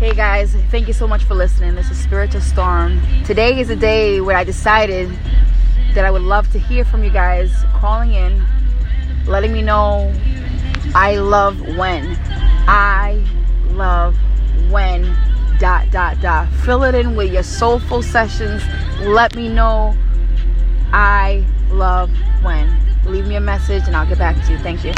Hey guys, thank you so much for listening. This is Spiritual Storm. Today is a day where I decided that I would love to hear from you guys calling in, letting me know I love when. I love when. Dot, dot, dot. Fill it in with your soulful sessions. Let me know I love when. Leave me a message and I'll get back to you. Thank you.